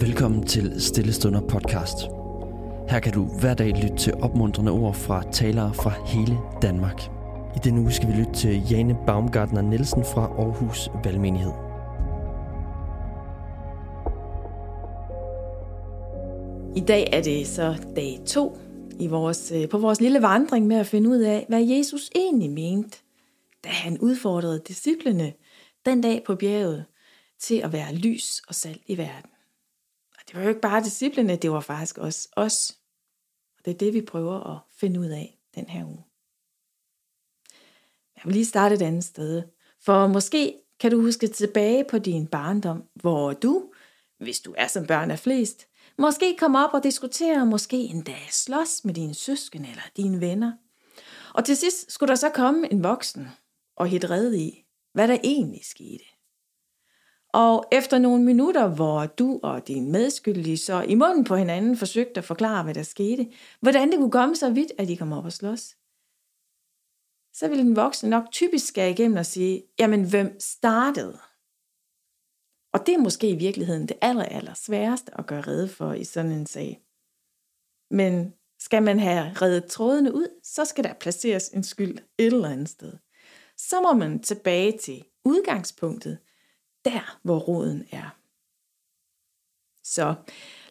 Velkommen til Stillestunder podcast. Her kan du hver dag lytte til opmuntrende ord fra talere fra hele Danmark. I denne uge skal vi lytte til Jane Baumgartner Nielsen fra Aarhus Valgmenighed. I dag er det så dag to i vores, øh, på vores lille vandring med at finde ud af, hvad Jesus egentlig mente, da han udfordrede disciplene den dag på bjerget til at være lys og salt i verden. Det var jo ikke bare disciplene, det var faktisk også os. Og det er det, vi prøver at finde ud af den her uge. Jeg vil lige starte et andet sted. For måske kan du huske tilbage på din barndom, hvor du, hvis du er som børn af flest, måske kom op og diskutere, måske endda slås med dine søskende eller dine venner. Og til sidst skulle der så komme en voksen og hit red i, hvad der egentlig skete. Og efter nogle minutter, hvor du og din medskyldige så i munden på hinanden forsøgte at forklare, hvad der skete, hvordan det kunne komme så vidt, at de kom op og slås, så ville den voksne nok typisk skære igennem og sige, jamen hvem startede? Og det er måske i virkeligheden det aller, aller sværeste at gøre redde for i sådan en sag. Men skal man have reddet trådene ud, så skal der placeres en skyld et eller andet sted. Så må man tilbage til udgangspunktet, der hvor roden er. Så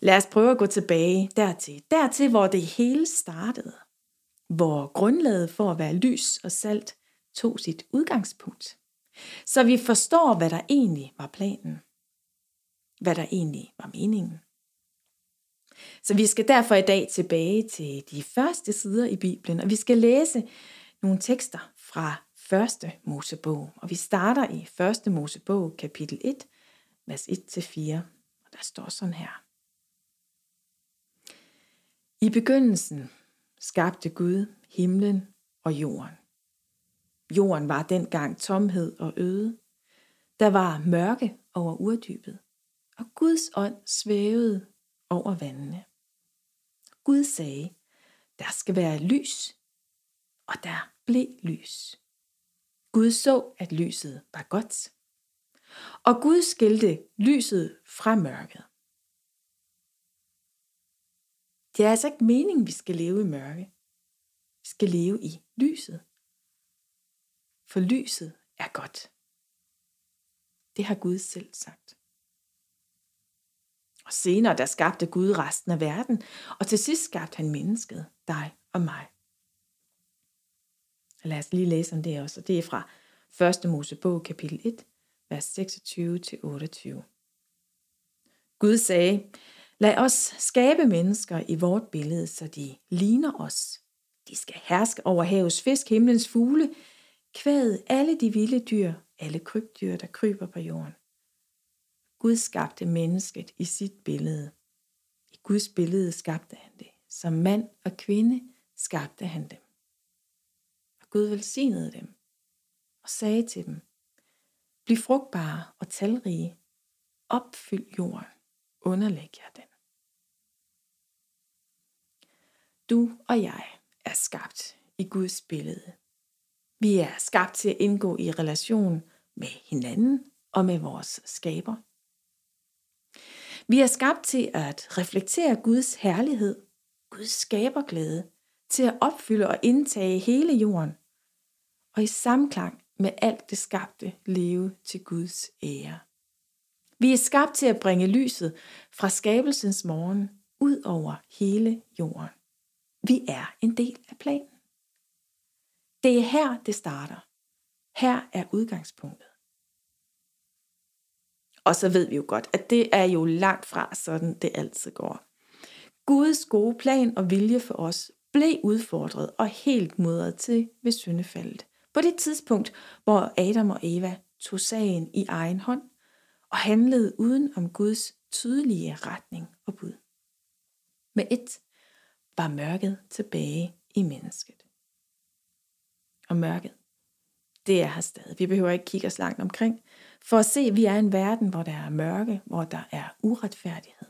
lad os prøve at gå tilbage dertil. Dertil, hvor det hele startede. Hvor grundlaget for at være lys og salt tog sit udgangspunkt. Så vi forstår, hvad der egentlig var planen. Hvad der egentlig var meningen. Så vi skal derfor i dag tilbage til de første sider i Bibelen, og vi skal læse nogle tekster fra første Mosebog. Og vi starter i første Mosebog, kapitel 1, vers 1-4. Og der står sådan her. I begyndelsen skabte Gud himlen og jorden. Jorden var dengang tomhed og øde. Der var mørke over urdybet, og Guds ånd svævede over vandene. Gud sagde, der skal være lys, og der blev lys. Gud så, at lyset var godt. Og Gud skilte lyset fra mørket. Det er altså ikke meningen, vi skal leve i mørke. Vi skal leve i lyset. For lyset er godt. Det har Gud selv sagt. Og senere der skabte Gud resten af verden, og til sidst skabte han mennesket, dig og mig. Lad os lige læse om det også. Det er fra 1. Mosebog kapitel 1, vers 26-28. Gud sagde, lad os skabe mennesker i vort billede, så de ligner os. De skal herske over havets fisk, himlens fugle, kvæde alle de vilde dyr, alle krybdyr, der kryber på jorden. Gud skabte mennesket i sit billede. I Guds billede skabte han det. Som mand og kvinde skabte han dem. Gud velsignede dem og sagde til dem, Bliv frugtbare og talrige, opfyld jorden, underlæg jer den. Du og jeg er skabt i Guds billede. Vi er skabt til at indgå i relation med hinanden og med vores skaber. Vi er skabt til at reflektere Guds herlighed, Guds skaberglæde, til at opfylde og indtage hele jorden og i samklang med alt det skabte leve til Guds ære. Vi er skabt til at bringe lyset fra skabelsens morgen ud over hele jorden. Vi er en del af planen. Det er her, det starter. Her er udgangspunktet. Og så ved vi jo godt, at det er jo langt fra sådan, det altid går. Guds gode plan og vilje for os blev udfordret og helt mudret til ved syndefaldet. På det tidspunkt, hvor Adam og Eva tog sagen i egen hånd og handlede uden om Guds tydelige retning og bud. Med et var mørket tilbage i mennesket. Og mørket, det er her stadig. Vi behøver ikke kigge os langt omkring, for at se, at vi er en verden, hvor der er mørke, hvor der er uretfærdighed.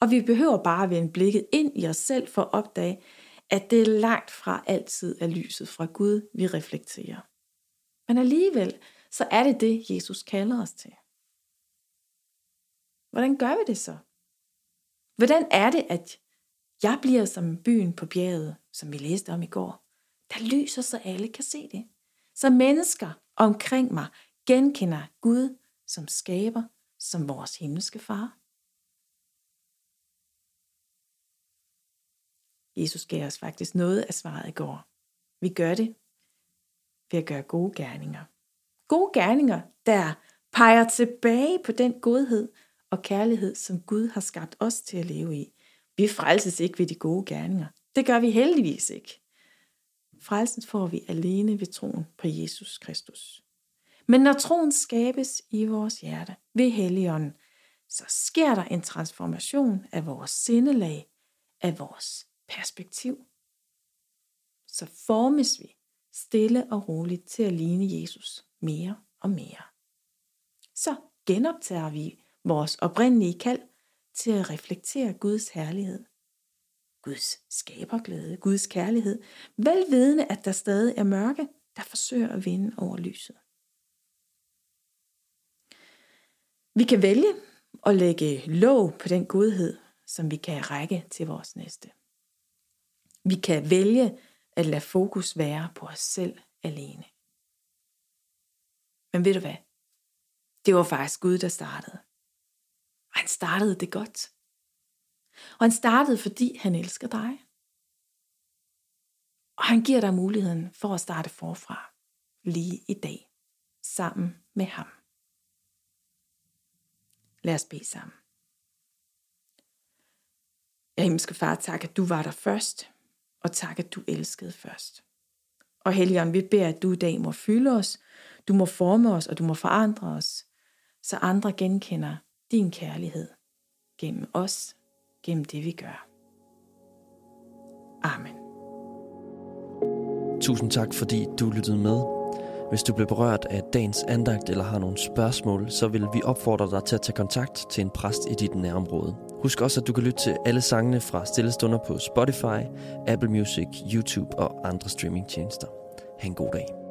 Og vi behøver bare at vende blikket ind i os selv for at opdage, at det langt fra altid er lyset fra Gud, vi reflekterer. Men alligevel, så er det det, Jesus kalder os til. Hvordan gør vi det så? Hvordan er det, at jeg bliver som byen på bjerget, som vi læste om i går, der lyser, så alle kan se det. Så mennesker omkring mig genkender Gud som skaber, som vores himmelske far. Jesus gav os faktisk noget af svaret i går. Vi gør det ved at gøre gode gerninger. Gode gerninger, der peger tilbage på den godhed og kærlighed, som Gud har skabt os til at leve i. Vi frelses ikke ved de gode gerninger. Det gør vi heldigvis ikke. Frelsen får vi alene ved troen på Jesus Kristus. Men når troen skabes i vores hjerte ved Helligånden, så sker der en transformation af vores sindelag, af vores perspektiv. Så formes vi stille og roligt til at ligne Jesus mere og mere. Så genoptager vi vores oprindelige kald til at reflektere Guds herlighed, Guds skaberglæde, Guds kærlighed, velvidende at der stadig er mørke, der forsøger at vinde over lyset. Vi kan vælge at lægge låg på den godhed, som vi kan række til vores næste. Vi kan vælge at lade fokus være på os selv alene. Men ved du hvad? Det var faktisk Gud, der startede. Og han startede det godt. Og han startede, fordi han elsker dig. Og han giver dig muligheden for at starte forfra lige i dag, sammen med ham. Lad os bede sammen. Jeg himmelske far, tak at du var der først, og tak at du elskede først. Og Helligånd, vi beder, at du i dag må fylde os, du må forme os, og du må forandre os, så andre genkender din kærlighed gennem os, gennem det vi gør. Amen. Tusind tak, fordi du lyttede med. Hvis du blev berørt af dagens andagt eller har nogle spørgsmål, så vil vi opfordre dig til at tage kontakt til en præst i dit nærområde. Husk også, at du kan lytte til alle sangene fra Stillestunder på Spotify, Apple Music, YouTube og andre streamingtjenester. Ha' en god dag.